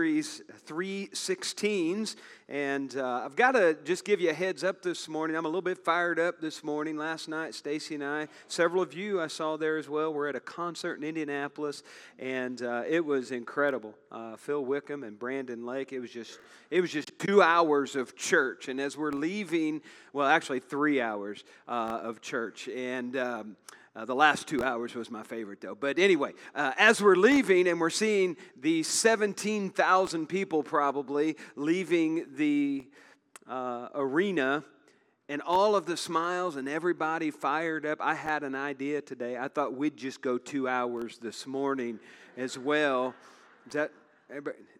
series 316 and uh, i've got to just give you a heads up this morning. I'm a little bit fired up this morning. Last night stacy and i several of you i saw there as well we're at a concert in indianapolis and uh, it was incredible. Uh, phil wickham and brandon lake it was just it was just two hours of church. And as we're leaving well actually three hours uh, of church. And um, uh, the last two hours was my favorite, though. But anyway, uh, as we're leaving and we're seeing the 17,000 people probably leaving the uh, arena and all of the smiles and everybody fired up, I had an idea today. I thought we'd just go two hours this morning as well. Is that,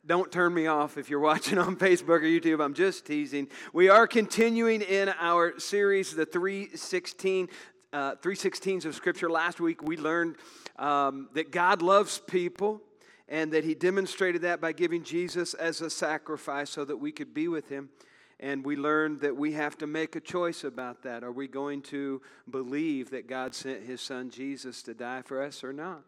don't turn me off if you're watching on Facebook or YouTube. I'm just teasing. We are continuing in our series, the 316 uh, 316s of Scripture. Last week we learned um, that God loves people and that He demonstrated that by giving Jesus as a sacrifice so that we could be with Him. And we learned that we have to make a choice about that. Are we going to believe that God sent His Son Jesus to die for us or not?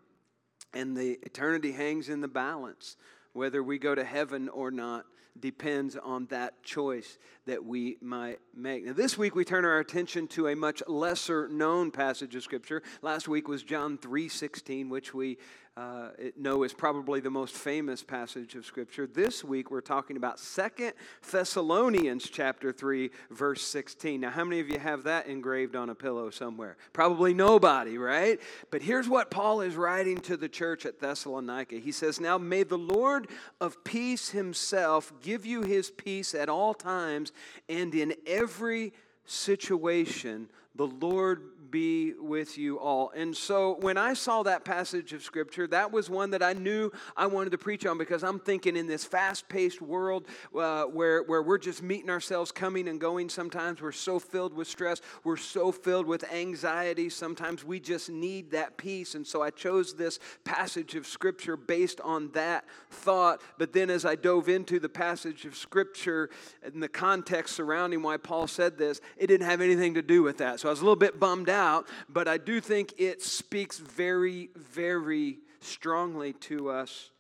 And the eternity hangs in the balance, whether we go to heaven or not depends on that choice that we might make. Now, this week we turn our attention to a much lesser known passage of Scripture. Last week was John 3.16, which we uh, know is probably the most famous passage of Scripture. This week we're talking about Second Thessalonians chapter 3, verse 16. Now, how many of you have that engraved on a pillow somewhere? Probably nobody, right? But here's what Paul is writing to the church at Thessalonica. He says, Now may the Lord of peace himself give you his peace at all times and in every situation. The Lord be with you all. And so when I saw that passage of scripture, that was one that I knew I wanted to preach on because I'm thinking in this fast paced world uh, where, where we're just meeting ourselves coming and going, sometimes we're so filled with stress, we're so filled with anxiety, sometimes we just need that peace. And so I chose this passage of scripture based on that thought. But then as I dove into the passage of scripture and the context surrounding why Paul said this, it didn't have anything to do with that. So I was a little bit bummed out but I do think it speaks very, very strongly to us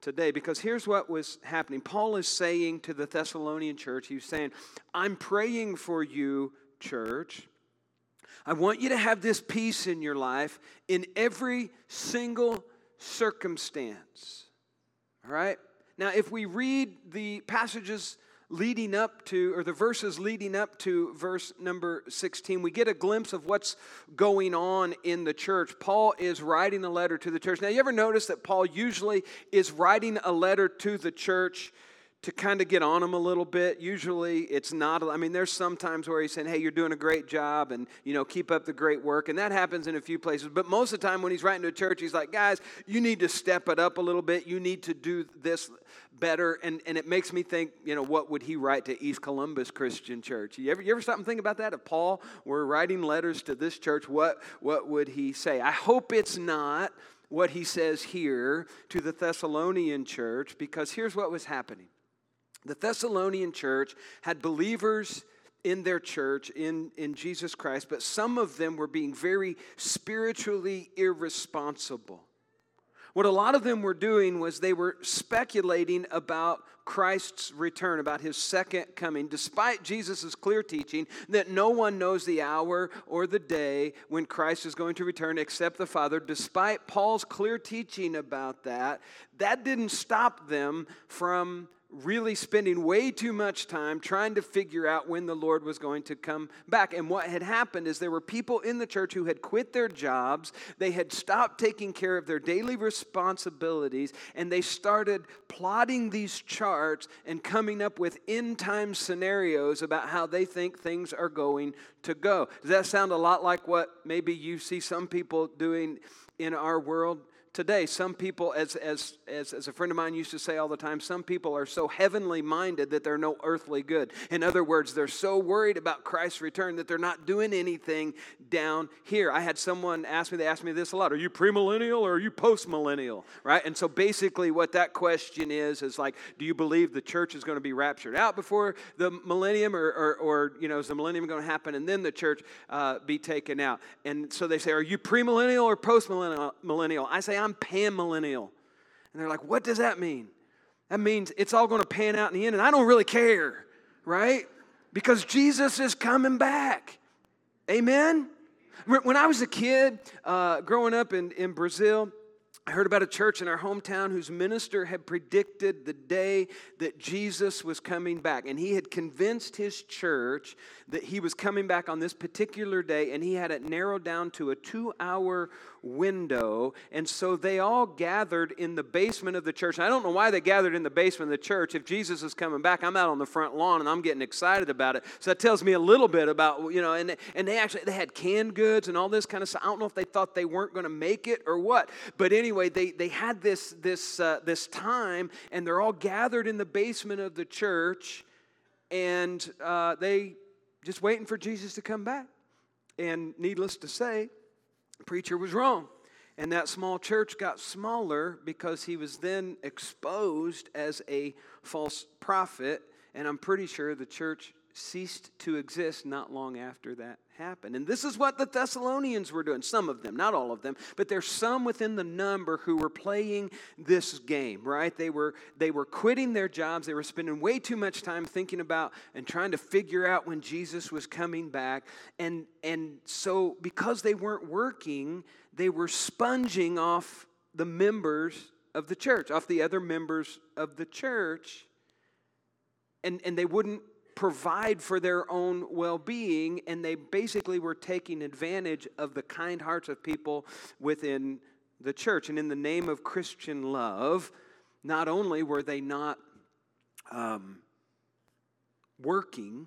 today because here's what was happening. Paul is saying to the Thessalonian church, he's saying, I'm praying for you, church. I want you to have this peace in your life in every single circumstance. All right? Now, if we read the passages leading up to, or the verses leading up to verse number 16, we get a glimpse of what's going on in the church. Paul is writing a letter to the church. Now, you ever notice that Paul usually is writing a letter to the church? To kind of get on them a little bit. Usually it's not, I mean, there's some times where he's saying, hey, you're doing a great job and, you know, keep up the great work. And that happens in a few places. But most of the time when he's writing to a church, he's like, guys, you need to step it up a little bit. You need to do this better. And, and it makes me think, you know, what would he write to East Columbus Christian Church? You ever, you ever stop and think about that? If Paul were writing letters to this church, what, what would he say? I hope it's not what he says here to the Thessalonian church because here's what was happening. The Thessalonian church had believers in their church in, in Jesus Christ, but some of them were being very spiritually irresponsible. What a lot of them were doing was they were speculating about Christ's return, about his second coming, despite Jesus' clear teaching that no one knows the hour or the day when Christ is going to return except the Father. Despite Paul's clear teaching about that, that didn't stop them from really spending way too much time trying to figure out when the Lord was going to come back. And what had happened is there were people in the church who had quit their jobs, they had stopped taking care of their daily responsibilities, and they started plotting these charts and coming up with end time scenarios about how they think things are going to go. Does that sound a lot like what maybe you see some people doing in our world? Today some people as, as, as, as a friend of mine used to say all the time some people are so heavenly minded that they're no earthly good. In other words they're so worried about christ's return that they're not doing anything down here. I had someone ask me they asked me this a lot are you premillennial or are you postmillennial? Right? And so basically what that question is is like do you believe the church is going to be raptured out before the millennium or, or, or you know is the millennium going to happen and then the church uh, be taken out? And so they say are you premillennial or postmillennial i say I'm panmillennial. And they're like, what does that mean? that means it's all going to pan out in the end, and I don't really care, right? Because Jesus is coming back. Amen? When I was a kid, uh, growing up in, in Brazil, I heard about a church in our hometown whose minister had predicted the day that Jesus was coming back. And he had convinced his church that he was coming back on this particular day, and he had it narrowed down to a two hour window. And so they all gathered in the basement of the church. And I don't know why they gathered in the basement of the church. If Jesus is coming back, I'm out on the front lawn and I'm getting excited about it. So that tells me a little bit about, you know, and, and they actually they had canned goods and all this kind of stuff. I don't know if they thought they weren't going to make it or what. But anyway, they, they had this, this, uh, this time and they're all gathered in the basement of the church and uh, they just waiting for Jesus to come back. And needless to say, preacher was wrong. And that small church got smaller because he was then exposed as a false prophet. And I'm pretty sure the church ceased to exist not long after that happened. And this is what the Thessalonians were doing. Some of them, not all of them, but there's some within the number who were playing this game, right? They were they were quitting their jobs. They were spending way too much time thinking about and trying to figure out when Jesus was coming back. And and so because they weren't working, they were sponging off the members of the church, off the other members of the church. And, and they wouldn't provide for their own well being, and they basically were taking advantage of the kind hearts of people within the church. And in the name of Christian love, not only were they not um, working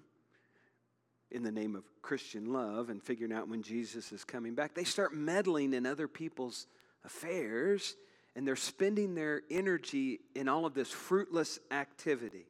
in the name of Christian love and figuring out when Jesus is coming back, they start meddling in other people's affairs and they're spending their energy in all of this fruitless activity.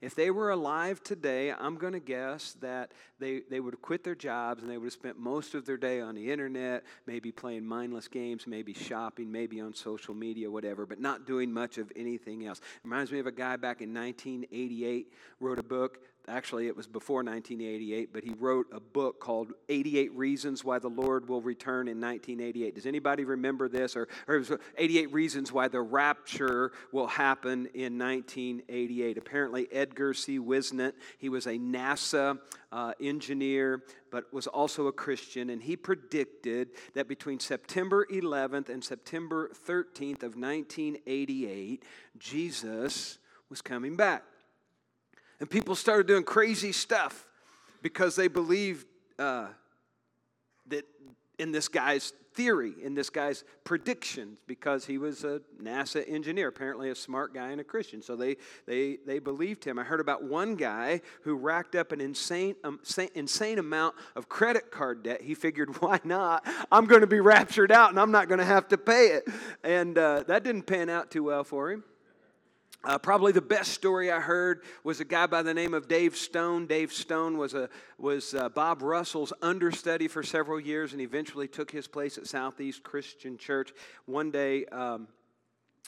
If they were alive today, I'm going to guess that they, they would have quit their jobs and they would have spent most of their day on the internet, maybe playing mindless games, maybe shopping, maybe on social media, whatever, but not doing much of anything else. Reminds me of a guy back in 1988 wrote a book actually it was before 1988 but he wrote a book called 88 reasons why the lord will return in 1988 does anybody remember this? Or, or 88 reasons why the rapture will happen in 1988 apparently edgar c. Whisenant he was a nasa uh, engineer but was also a christian and he predicted that between september 11th and september 13th of 1988 jesus was coming back and people started doing crazy stuff because they believed uh, that in this guy's theory, in this guy's predictions, because he was a NASA engineer, apparently a smart guy and a Christian. So they, they, they believed him. I heard about one guy who racked up an insane, um, insane amount of credit card debt. He figured, why not? I'm going to be raptured out and I'm not going to have to pay it. And uh, that didn't pan out too well for him. Uh, probably the best story I heard was a guy by the name of Dave Stone. Dave Stone was, a, was uh, Bob Russell's understudy for several years and eventually took his place at Southeast Christian Church. One day, um,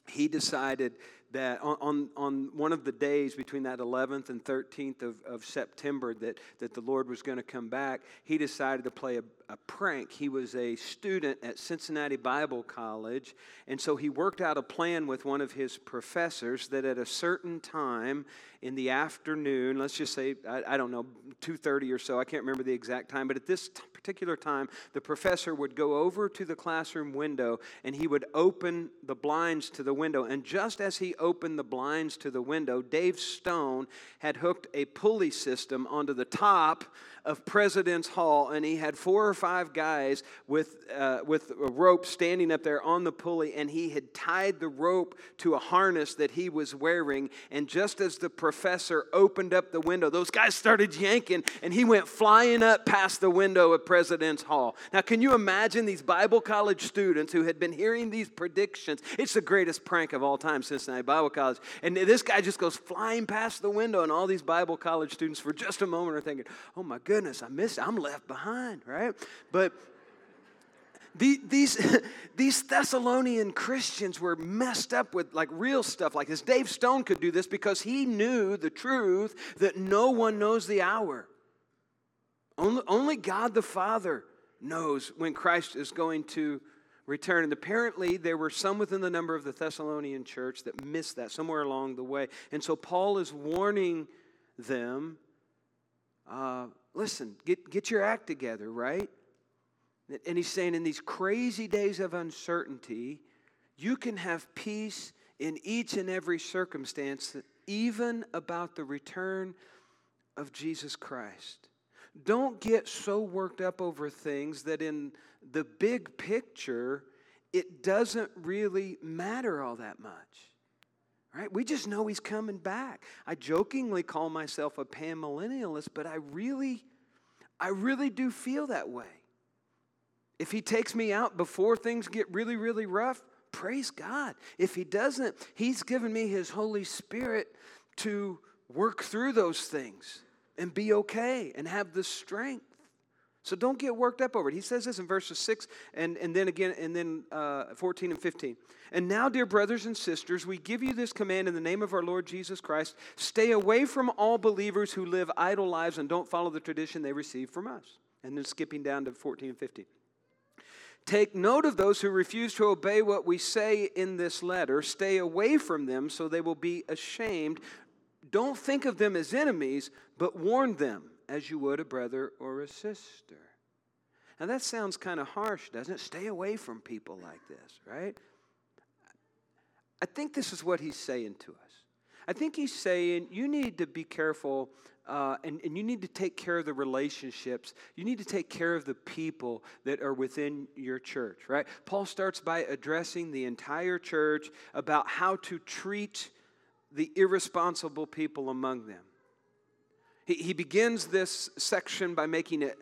he decided that on, on, on, one of the days between that 11th and 13th of, of September that, that the Lord was going to come back, he decided to play a, a prank. He was a student at Cincinnati Bible College, and so he worked out a plan with one of his professors that at a certain time in the afternoon, let's just say, I, I don't know, 2.30 or so, I can't remember the exact time, but at this t- particular time, the professor would go over to the classroom window and he would open the blinds to the window. And just as he opened the blinds to the window, Dave Stone had hooked a pulley system onto the top of President's Hall, and he had four or five guys with, uh, with a rope standing up there on the pulley, and he had tied the rope to a harness that he was wearing. And just as the professor opened up the window, those guys started yanking, and he went flying up past the window of President's Hall. Now, can you imagine these Bible college students who had been hearing these predictions? It's the greatest prank of all time, Cincinnati Bible College. And this guy just goes flying past the window, and all these Bible college students, for just a moment, are thinking, oh my goodness goodness, I missed it. I'm left behind, right? But the, these, these Thessalonian Christians were messed up with like real stuff like this. Dave Stone could do this because he knew the truth that no one knows the hour. Only, only God the Father knows when Christ is going to return. And apparently, there were some within the number of the Thessalonian church that missed that somewhere along the way. And so, Paul is warning them uh, listen, get, get your act together, right? And he's saying, in these crazy days of uncertainty, you can have peace in each and every circumstance, even about the return of Jesus Christ. Don't get so worked up over things that in the big picture, it doesn't really matter all that much. Right? We just know he's coming back. I jokingly call myself a panmillennialist, but I really, I really do feel that way. If he takes me out before things get really, really rough, praise God. If he doesn't, he's given me his Holy Spirit to work through those things and be okay and have the strength. So don't get worked up over it. He says this in verses 6 and, and then again, and then uh, 14 and 15. And now, dear brothers and sisters, we give you this command in the name of our Lord Jesus Christ stay away from all believers who live idle lives and don't follow the tradition they received from us. And then skipping down to 14 and 15. Take note of those who refuse to obey what we say in this letter. Stay away from them so they will be ashamed. Don't think of them as enemies, but warn them as you would a brother or a sister. Now that sounds kind of harsh, doesn't it? Stay away from people like this, right? I think this is what he's saying to us. I think he's saying you need to be careful uh, and, and you need to take care of the relationships. You need to take care of the people that are within your church, right? Paul starts by addressing the entire church about how to treat the irresponsible people among them. He, begins this section by making it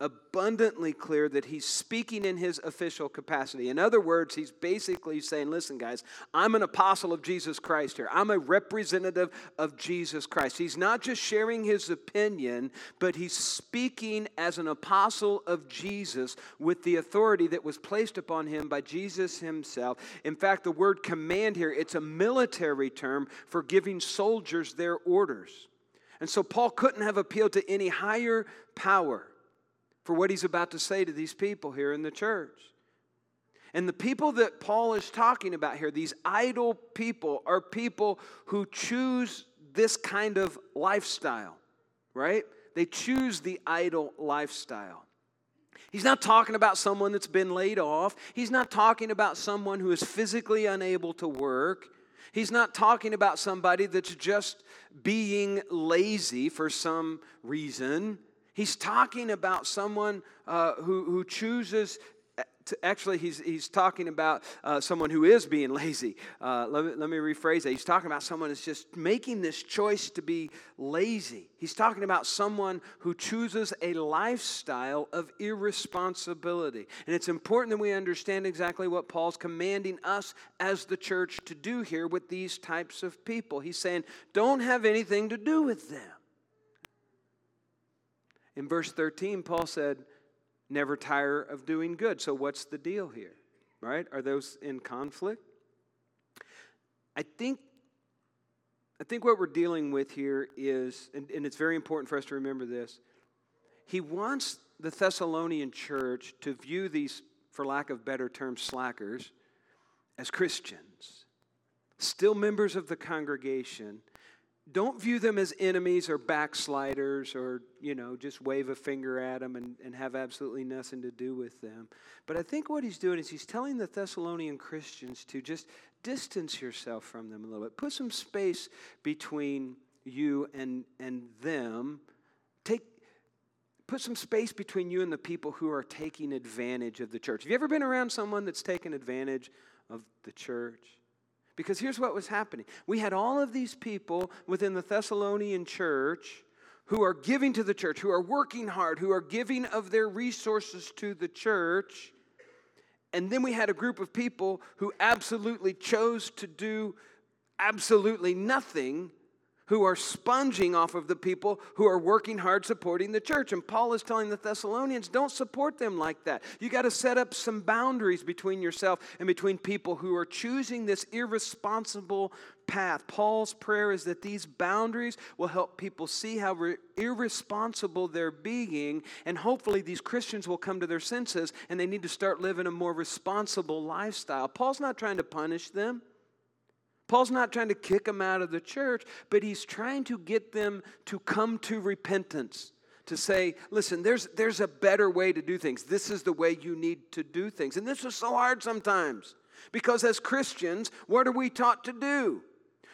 abundantly clear that he's speaking in his official capacity. In other words, he's basically saying, Listen, guys, I'm an apostle of Jesus Christ here. I'm a representative of Jesus Christ. He's not just sharing his opinion, but he's speaking as an apostle of Jesus with the authority that was placed upon him by Jesus himself. In fact, the word command here, it's a military term for giving soldiers their orders. And so Paul couldn't have appealed to any higher power for what he's about to say to these people here in the church. And the people that Paul is talking about here, these idle people, are people who choose this kind of lifestyle, right? They choose the idle lifestyle. He's not talking about someone that's been laid off. He's not talking about someone who is physically unable to work. He's not talking about somebody that's just being lazy for some reason. He's talking about someone uh, who, who chooses actually, he's, he's talking about uh, someone who is being lazy. Uh, let, me, let me rephrase that. He's talking about someone that's just making this choice to be lazy. He's talking about someone who chooses a lifestyle of irresponsibility. And it's important that we understand exactly what Paul's commanding us as the church to do here with these types of people. He's saying, don't have anything to do with them. In verse 13, Paul said, never tire of doing good. So, what's the deal here? Right? Are those in conflict? I think, I think what we're dealing with here is, and, and it's very important for us to remember this, he wants the Thessalonian church to view these, for lack of better terms, slackers, as Christians, still members of the congregation, don't view them as enemies or backsliders or, you know, just wave a finger at them and, and have absolutely nothing to do with them. But I think what he's doing is he's telling the Thessalonian Christians to just distance yourself from them a little bit. Put some space between you and, and them. Take, put some space between you and the people who are taking advantage of the church. Have you ever been around someone that's taken advantage of the church? Because here's what was happening we had all of these people within the Thessalonian church who are giving to the church, who are working hard, who are giving of their resources to the church. And then we had a group of people who absolutely chose to do absolutely nothing, who are sponging off of the people who are working hard supporting the church. And Paul is telling the Thessalonians, don't support them like that. You got to set up some boundaries between yourself and between people who are choosing this irresponsible path. Paul's prayer is that these boundaries will help people see how re- irresponsible they're being, and hopefully these Christians will come to their senses and they need to start living a more responsible lifestyle. Paul's not trying to punish them. Paul's not trying to kick them out of the church, but he's trying to get them to come to repentance. To say, listen, there's, there's a better way to do things. This is the way you need to do things. And this is so hard sometimes because as Christians, what are we taught to do?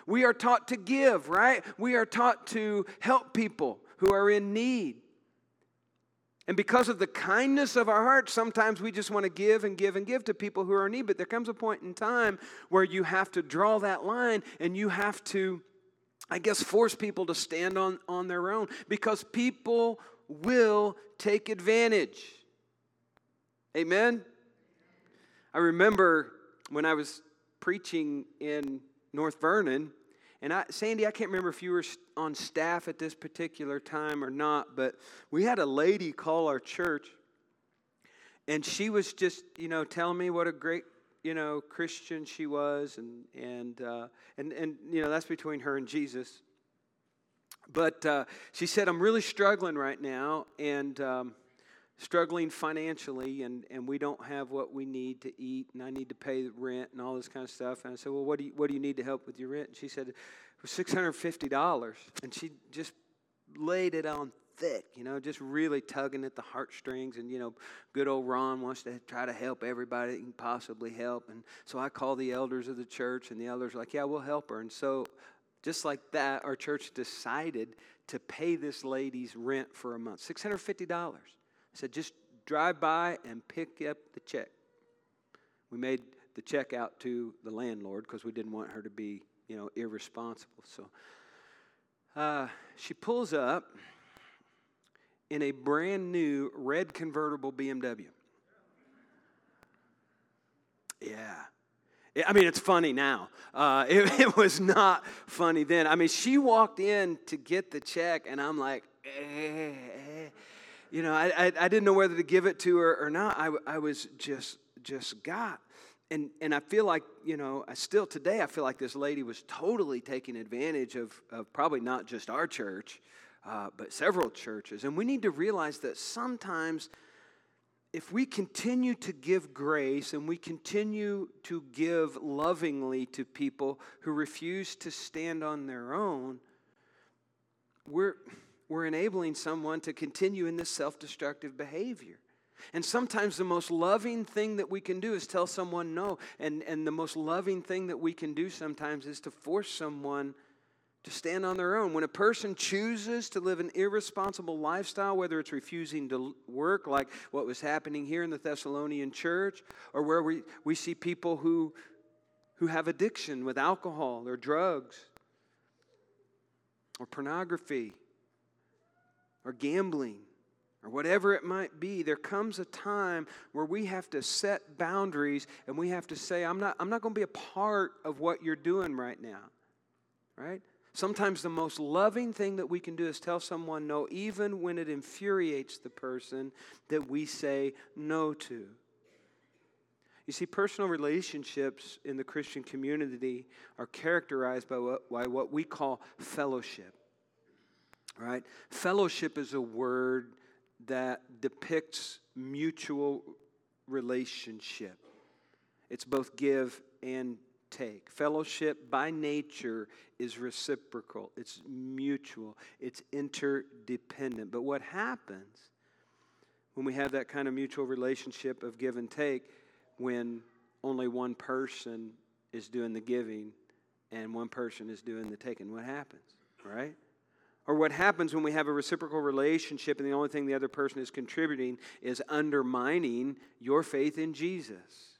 We are taught to give, right? We are taught to help people who are in need. And because of the kindness of our hearts, sometimes we just want to give and give and give to people who are in need. But there comes a point in time where you have to draw that line and you have to, I guess, force people to stand on, on their own because people will take advantage. Amen? I remember when I was preaching in North Vernon, and I, Sandy, I can't remember if you were on staff at this particular time or not, but we had a lady call our church, and she was just, you know, telling me what a great, you know, Christian she was, and and uh, and and you know that's between her and Jesus. But uh, she said, "I'm really struggling right now, and." Um, struggling financially and, and we don't have what we need to eat and I need to pay rent and all this kind of stuff. And I said, Well, what do you, what do you need to help with your rent? And she said, It was $650. And she just laid it on thick, you know, just really tugging at the heartstrings. And, you know, good old Ron wants to try to help everybody that can possibly help. And so I call the elders of the church, and the elders were like, Yeah, we'll help her. And so just like that, our church decided to pay this lady's rent for a month $650 said, just drive by and pick up the check. We made the check out to the landlord because we didn't want her to be, you know, irresponsible. So uh, she pulls up in a brand new red convertible BMW. Yeah. I mean, it's funny now. Uh, it, it, was not funny then. I mean, she walked in to get the check, and I'm like, eh you know, I, I, I, didn't know whether to give it to her or not. I, I was just, just got. And, and I feel like, you know, I still today, I feel like this lady was totally taking advantage of, of probably not just our church, uh, but several churches. And we need to realize that sometimes if we continue to give grace and we continue to give lovingly to people who refuse to stand on their own, we're we're enabling someone to continue in this self destructive behavior. And sometimes the most loving thing that we can do is tell someone no. And, and the most loving thing that we can do sometimes is to force someone to stand on their own. When a person chooses to live an irresponsible lifestyle, whether it's refusing to work, like what was happening here in the Thessalonian church, or where we, we see people who, who have addiction with alcohol or drugs or pornography or gambling or whatever it might be, there comes a time where we have to set boundaries and we have to say, I'm not, I'm not going to be a part of what you're doing right now. Right? Sometimes the most loving thing that we can do is tell someone no, even when it infuriates the person that we say no to. You see, personal relationships in the Christian community are characterized by what, by what we call fellowship right? Fellowship is a word that depicts mutual relationship. It's both give and take. Fellowship by nature is reciprocal, it's mutual, it's interdependent. But what happens when we have that kind of mutual relationship of give and take when only one person is doing the giving and one person is doing the taking? What happens, right? Or what happens when we have a reciprocal relationship and the only thing the other person is contributing is undermining your faith in Jesus?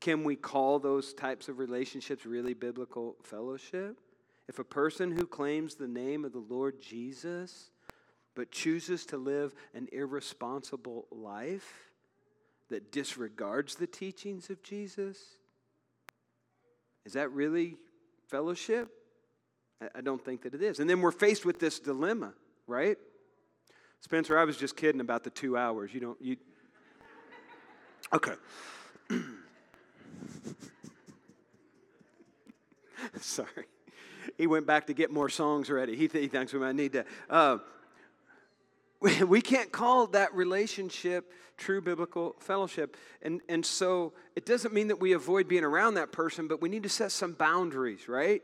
Can we call those types of relationships really biblical fellowship? If a person who claims the name of the Lord Jesus but chooses to live an irresponsible life that disregards the teachings of Jesus, is that really fellowship? I don't think that it is. And then we're faced with this dilemma, right? Spencer, I was just kidding about the two hours. You don't, you. Okay. Sorry. He went back to get more songs ready. He, th- he thinks we might need to. Uh, we can't call that relationship true biblical fellowship. And, and so it doesn't mean that we avoid being around that person, but we need to set some boundaries, right?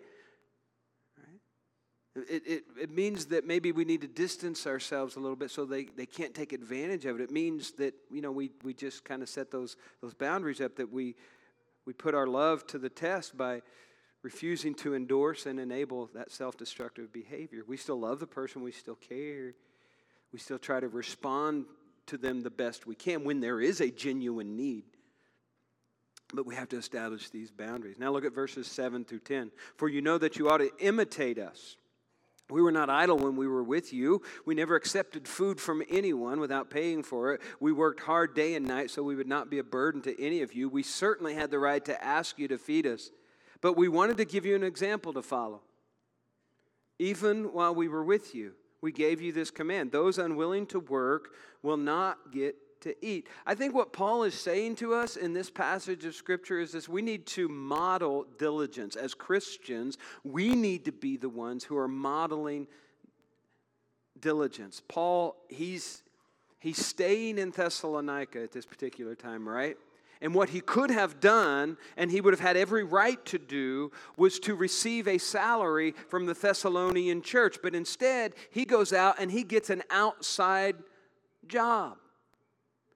It, it, it means that maybe we need to distance ourselves a little bit so they, they can't take advantage of it. It means that, you know, we, we just kind of set those, those boundaries up, that we, we put our love to the test by refusing to endorse and enable that self destructive behavior. We still love the person, we still care, we still try to respond to them the best we can when there is a genuine need. But we have to establish these boundaries. Now look at verses 7 through 10. For you know that you ought to imitate us we were not idle when we were with you. We never accepted food from anyone without paying for it. We worked hard day and night so we would not be a burden to any of you. We certainly had the right to ask you to feed us, but we wanted to give you an example to follow. Even while we were with you, we gave you this command those unwilling to work will not get to eat. I think what Paul is saying to us in this passage of Scripture is this we need to model diligence. As Christians, we need to be the ones who are modeling diligence. Paul, he's, he's staying in Thessalonica at this particular time, right? And what he could have done, and he would have had every right to do, was to receive a salary from the Thessalonian church. But instead, he goes out and he gets an outside job.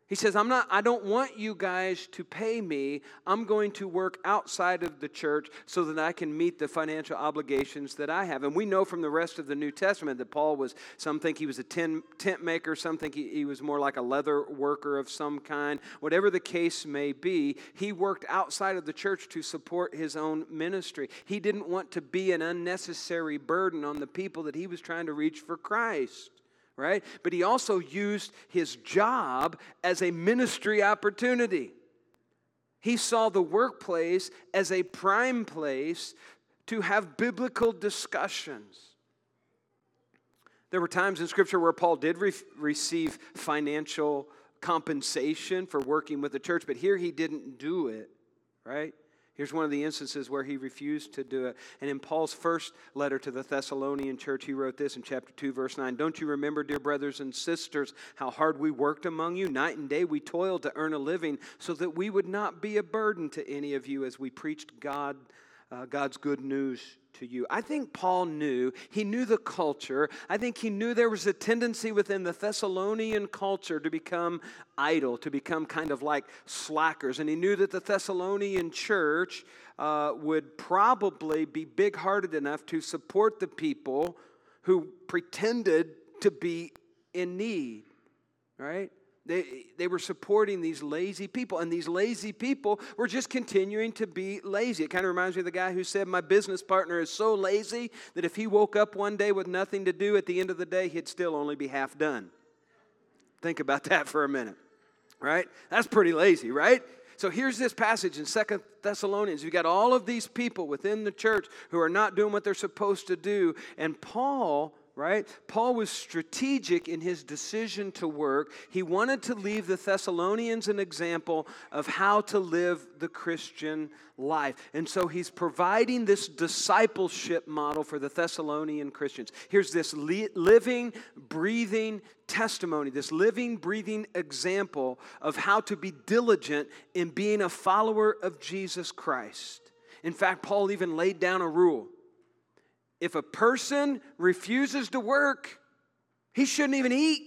He says, I'm not, I don't want you guys to pay me. I'm going to work outside of the church so that I can meet the financial obligations that I have. And we know from the rest of the New Testament that Paul was, some think he was a tent, tent maker, some think he, he was more like a leather worker of some kind. Whatever the case may be, he worked outside of the church to support his own ministry. He didn't want to be an unnecessary burden on the people that he was trying to reach for Christ right? But he also used his job as a ministry opportunity. He saw the workplace as a prime place to have biblical discussions. There were times in Scripture where Paul did re- receive financial compensation for working with the church, but here he didn't do it, right? Here's one of the instances where he refused to do it. And in Paul's first letter to the Thessalonian church, he wrote this in chapter 2, verse 9 Don't you remember, dear brothers and sisters, how hard we worked among you? Night and day we toiled to earn a living so that we would not be a burden to any of you as we preached God, uh, God's good news to you. I think Paul knew, he knew the culture. I think he knew there was a tendency within the Thessalonian culture to become idle, to become kind of like slackers. And he knew that the Thessalonian church uh, would probably be big hearted enough to support the people who pretended to be in need, right? They, they were supporting these lazy people, and these lazy people were just continuing to be lazy. It kind of reminds me of the guy who said, My business partner is so lazy that if he woke up one day with nothing to do, at the end of the day, he'd still only be half done. Think about that for a minute, right? That's pretty lazy, right? So here's this passage in Second Thessalonians. You've got all of these people within the church who are not doing what they're supposed to do, and Paul right? Paul was strategic in his decision to work. He wanted to leave the Thessalonians an example of how to live the Christian life. And so he's providing this discipleship model for the Thessalonian Christians. Here's this li- living, breathing testimony, this living, breathing example of how to be diligent in being a follower of Jesus Christ. In fact, Paul even laid down a rule if a person refuses to work, he shouldn't even eat.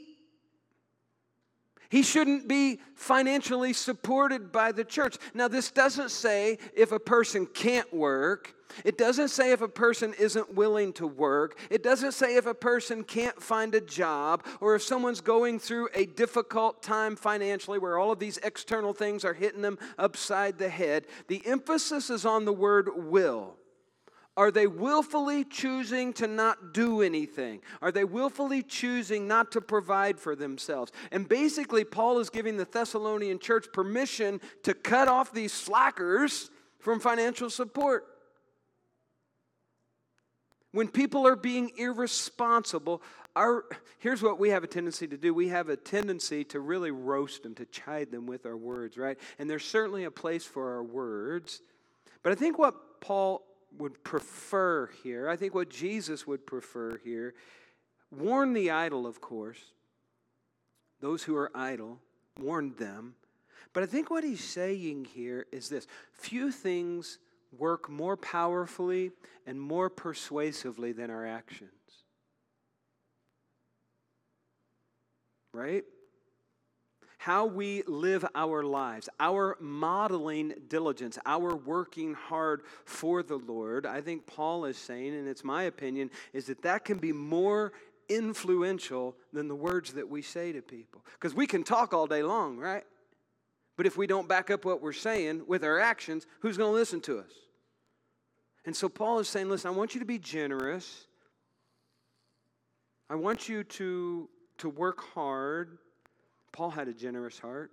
He shouldn't be financially supported by the church. Now, this doesn't say if a person can't work. It doesn't say if a person isn't willing to work. It doesn't say if a person can't find a job or if someone's going through a difficult time financially where all of these external things are hitting them upside the head. The emphasis is on the word will. Are they willfully choosing to not do anything? Are they willfully choosing not to provide for themselves? And basically, Paul is giving the Thessalonian church permission to cut off these slackers from financial support. when people are being irresponsible, our, here's what we have a tendency to do we have a tendency to really roast them, to chide them with our words, right? And there's certainly a place for our words. But I think what Paul would prefer here, I think what Jesus would prefer here, warn the idle, of course, those who are idle, warn them. But I think what he's saying here is this few things work more powerfully and more persuasively than our actions. Right? How we live our lives, our modeling diligence, our working hard for the Lord, I think Paul is saying, and it's my opinion, is that that can be more influential than the words that we say to people. Because we can talk all day long, right? But if we don't back up what we're saying with our actions, who's going to listen to us? And so Paul is saying, listen, I want you to be generous. I want you to, to work hard. Paul had a generous heart.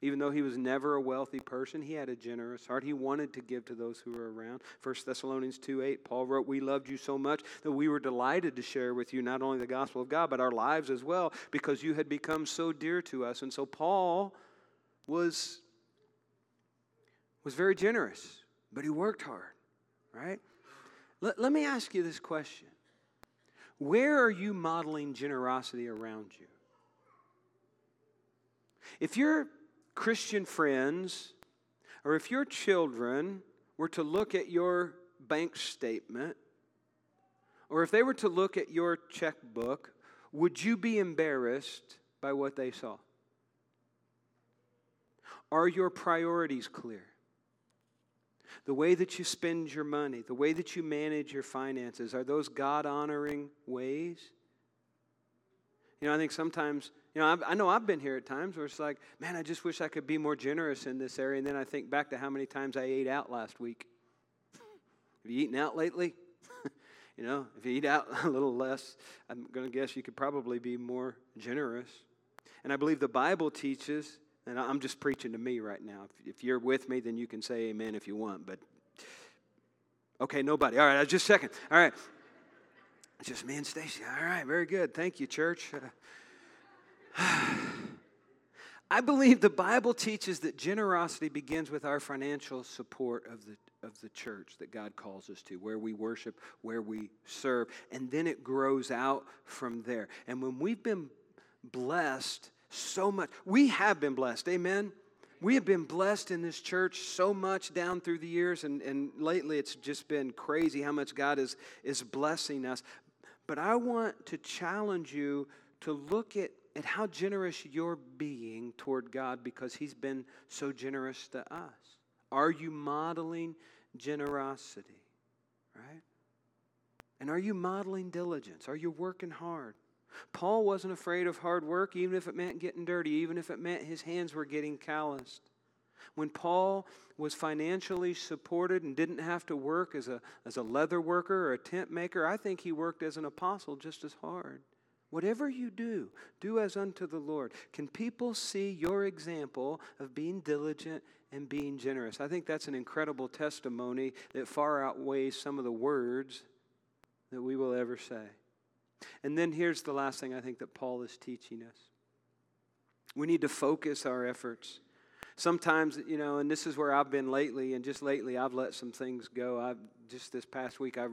Even though he was never a wealthy person, he had a generous heart. He wanted to give to those who were around. 1 Thessalonians 2 8, Paul wrote, We loved you so much that we were delighted to share with you not only the gospel of God, but our lives as well, because you had become so dear to us. And so Paul was, was very generous, but he worked hard, right? Let, let me ask you this question Where are you modeling generosity around you? If you're Christian friends, or if your children were to look at your bank statement, or if they were to look at your checkbook, would you be embarrassed by what they saw? Are your priorities clear? The way that you spend your money, the way that you manage your finances, are those God honoring ways? You know, I think sometimes you know, I've, i know I've been here at times where it's like, man, I just wish I could be more generous in this area. And then I think back to how many times I ate out last week. Have you eaten out lately? you know, if you eat out a little less, I'm going to guess you could probably be more generous. And I believe the Bible teaches, and I'm just preaching to me right now. If, you're with me, then you can say amen if you want. But okay, nobody. All right, just checking. All right. Just me and Stacy. All right, very good. Thank you, church. I believe the Bible teaches that generosity begins with our financial support of the, of the church that God calls us to, where we worship, where we serve, and then it grows out from there. And when we've been blessed so much, we have been blessed, amen? We have been blessed in this church so much down through the years, and, and lately it's just been crazy how much God is, is blessing us. But I want to challenge you to look at at how generous you're being toward God because He's been so generous to us. Are you modeling generosity? Right? And are you modeling diligence? Are you working hard? Paul wasn't afraid of hard work, even if it meant getting dirty, even if it meant his hands were getting calloused. When Paul was financially supported and didn't have to work as a, as a leather worker or a tent maker, I think he worked as an apostle just as hard. Whatever you do, do as unto the Lord. Can people see your example of being diligent and being generous? I think that's an incredible testimony that far outweighs some of the words that we will ever say. And then here's the last thing I think that Paul is teaching us we need to focus our efforts. Sometimes, you know, and this is where I've been lately, and just lately I've let some things go. I've just this past week I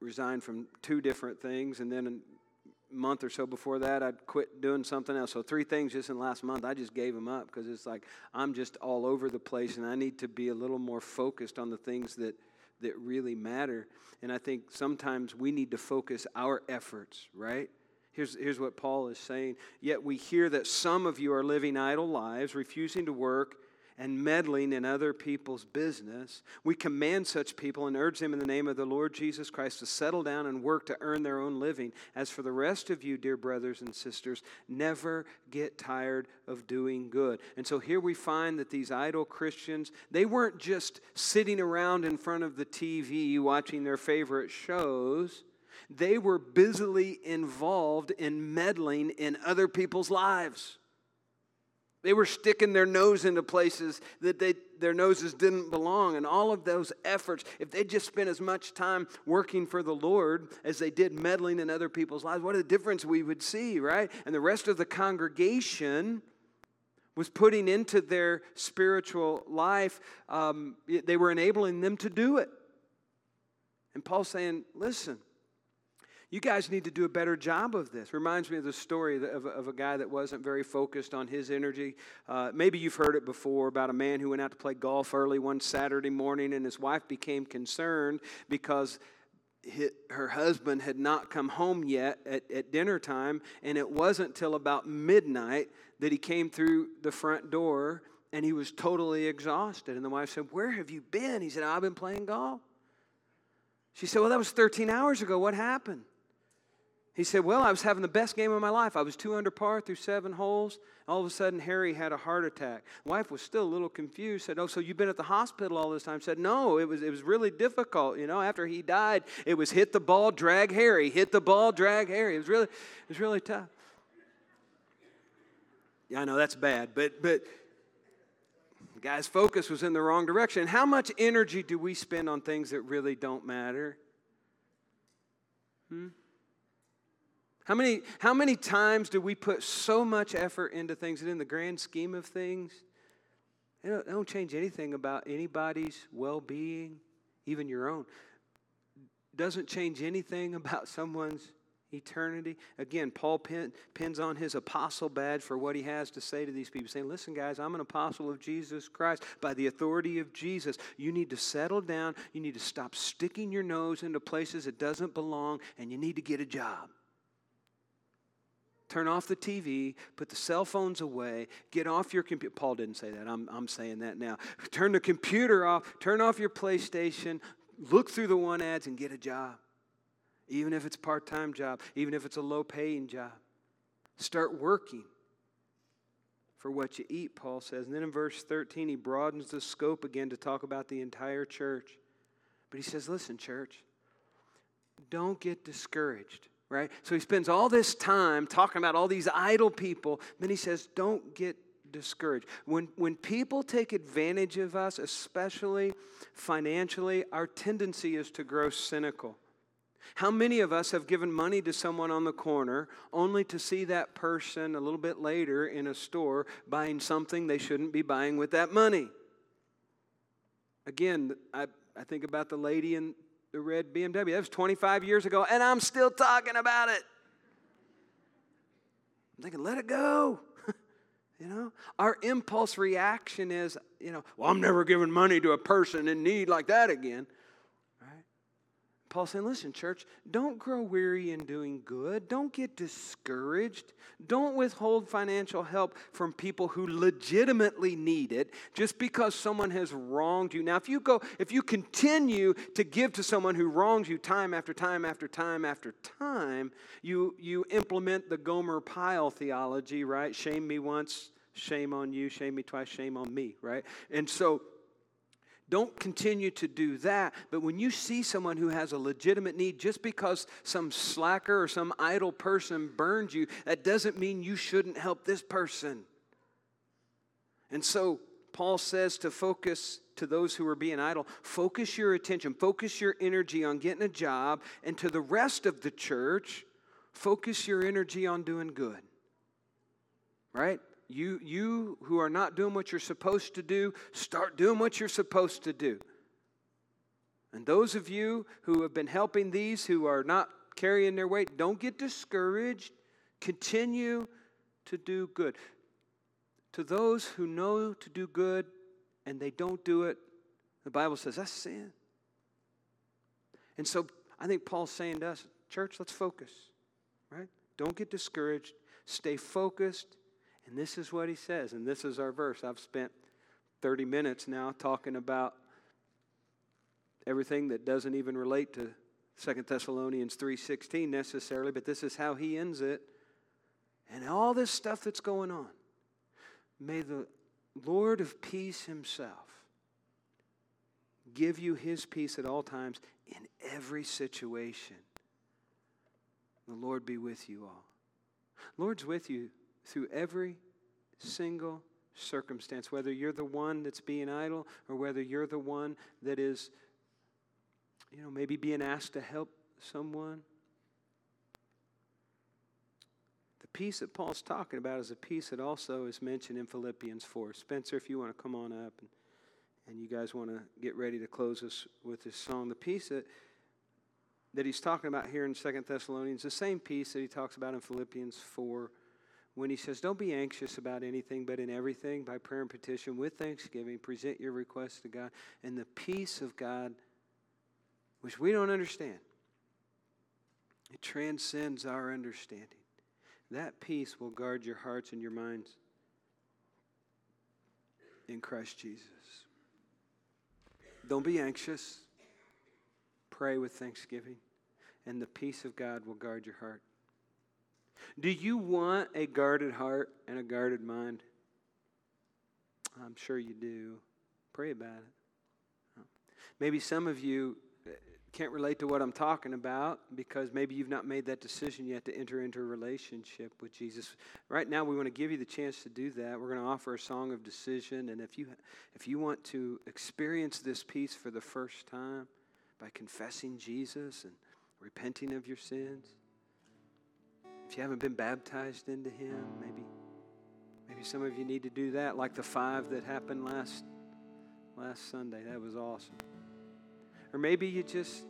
resigned from two different things, and then a month or so before that, I'd quit doing something else. So, three things just in the last month, I just gave them up because it's like I'm just all over the place and I need to be a little more focused on the things that, that really matter. And I think sometimes we need to focus our efforts, right? Here's, here's what Paul is saying. Yet we hear that some of you are living idle lives, refusing to work and meddling in other people's business. We command such people and urge them in the name of the Lord Jesus Christ to settle down and work to earn their own living. As for the rest of you, dear brothers and sisters, never get tired of doing good. And so here we find that these idle Christians, they weren't just sitting around in front of the TV watching their favorite shows. They were busily involved in meddling in other people's lives. They were sticking their nose into places that they, their noses didn't belong. And all of those efforts, if they just spent as much time working for the Lord as they did meddling in other people's lives, what a difference we would see, right? And the rest of the congregation was putting into their spiritual life, um, they were enabling them to do it. And Paul's saying, listen, you guys need to do a better job of this. Reminds me of the story of, of a guy that wasn't very focused on his energy. Uh, maybe you've heard it before about a man who went out to play golf early one Saturday morning, and his wife became concerned because her husband had not come home yet at, at dinner time, and it wasn't till about midnight that he came through the front door and he was totally exhausted. And the wife said, Where have you been? He said, I've been playing golf. She said, Well, that was 13 hours ago. What happened? He said, Well, I was having the best game of my life. I was two under par through seven holes. All of a sudden, Harry had a heart attack. Wife was still a little confused. Said, Oh, so you've been at the hospital all this time? Said, No, it was, it was really difficult. You know, after he died, it was hit the ball, drag Harry, hit the ball, drag Harry. It was really, it was really tough. Yeah, I know that's bad, but, but the guy's focus was in the wrong direction. How much energy do we spend on things that really don't matter? Hmm? How many, how many times do we put so much effort into things that, in the grand scheme of things, they don't, they don't change anything about anybody's well being, even your own? Doesn't change anything about someone's eternity. Again, Paul pin, pins on his apostle badge for what he has to say to these people, saying, Listen, guys, I'm an apostle of Jesus Christ. By the authority of Jesus, you need to settle down. You need to stop sticking your nose into places it doesn't belong, and you need to get a job. Turn off the TV, put the cell phones away, get off your computer. Paul didn't say that, I'm, I'm saying that now. Turn the computer off, turn off your PlayStation, look through the one ads, and get a job. Even if it's part time job, even if it's a low paying job. Start working for what you eat, Paul says. And then in verse 13, he broadens the scope again to talk about the entire church. But he says, listen, church, don't get discouraged right? So he spends all this time talking about all these idle people. Then he says, don't get discouraged. When, when people take advantage of us, especially financially, our tendency is to grow cynical. How many of us have given money to someone on the corner only to see that person a little bit later in a store buying something they shouldn't be buying with that money? Again, I, I think about the lady in the red BMW. That was 25 years ago, and I'm still talking about it. I'm thinking, let it go. you know, our impulse reaction is, you know, well, I'm never giving money to a person in need like that again. Paul's saying, listen, church, don't grow weary in doing good. Don't get discouraged. Don't withhold financial help from people who legitimately need it just because someone has wronged you. Now, if you go, if you continue to give to someone who wrongs you time after time after time after time, you, you implement the Gomer Pyle theology, right? Shame me once, shame on you, shame me twice, shame on me, right? And so don't continue to do that. But when you see someone who has a legitimate need, just because some slacker or some idle person burned you, that doesn't mean you shouldn't help this person. And so Paul says to focus to those who are being idle, focus your attention, focus your energy on getting a job, and to the rest of the church, focus your energy on doing good. Right? You, you who are not doing what you're supposed to do, start doing what you're supposed to do. And those of you who have been helping these who are not carrying their weight, don't get discouraged. Continue to do good. To those who know to do good and they don't do it, the Bible says that's sin. And so I think Paul's saying to us, church, let's focus, right? Don't get discouraged. Stay focused and this is what he says, and this is our verse. I've spent 30 minutes now talking about everything that doesn't even relate to Second Thessalonians 3:16 necessarily, but this is how he ends it. And all this stuff that's going on. May the Lord of peace himself give you his peace at all times in every situation. The Lord be with you all. Lord's with you through every single circumstance, whether you're the one that's being idle or whether you're the one that is, you know, maybe being asked to help someone. The peace that Paul's talking about is a peace that also is mentioned in Philippians 4. Spencer, if you want to come on up and, and you guys want to get ready to close us with this song, the peace that, that he's talking about here in Second Thessalonians, the same peace that he talks about in Philippians 4 when he says, Don't be anxious about anything, but in everything, by prayer and petition, with thanksgiving, present your requests to God, and the peace of God, which we don't understand, it transcends our understanding. That peace will guard your hearts and your minds in Christ Jesus. Don't be anxious. Pray with thanksgiving, and the peace of God will guard your heart. Do you want a guarded heart and a guarded mind? I'm sure you do. Pray about it. Maybe some of you uh, can't relate to what I'm talking about because maybe you've not made that decision yet to enter into a relationship with Jesus. Right now, we want to give you the chance to do that. We're going to offer a song of decision, and if you if you want to experience this peace for the first time by confessing Jesus and repenting of your sins, if you haven't been baptized into Him, maybe maybe some of you need to do that, like the five that happened last last Sunday. That was awesome. Or maybe you just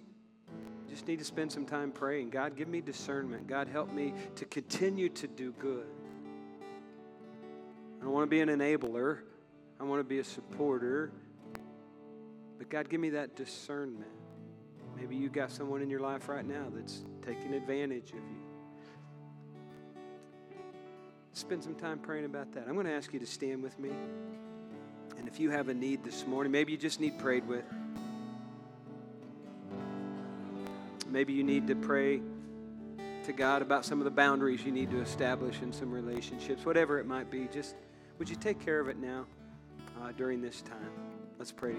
just need to spend some time praying. God, give me discernment. God, help me to continue to do good. I don't want to be an enabler. I want to be a supporter. But God, give me that discernment. Maybe you got someone in your life right now that's taking advantage of you spend some time praying about that. I'm going to ask you to stand with me. And if you have a need this morning, maybe you just need prayed with. Maybe you need to pray to God about some of the boundaries you need to establish in some relationships, whatever it might be. Just would you take care of it now uh, during this time? Let's pray together.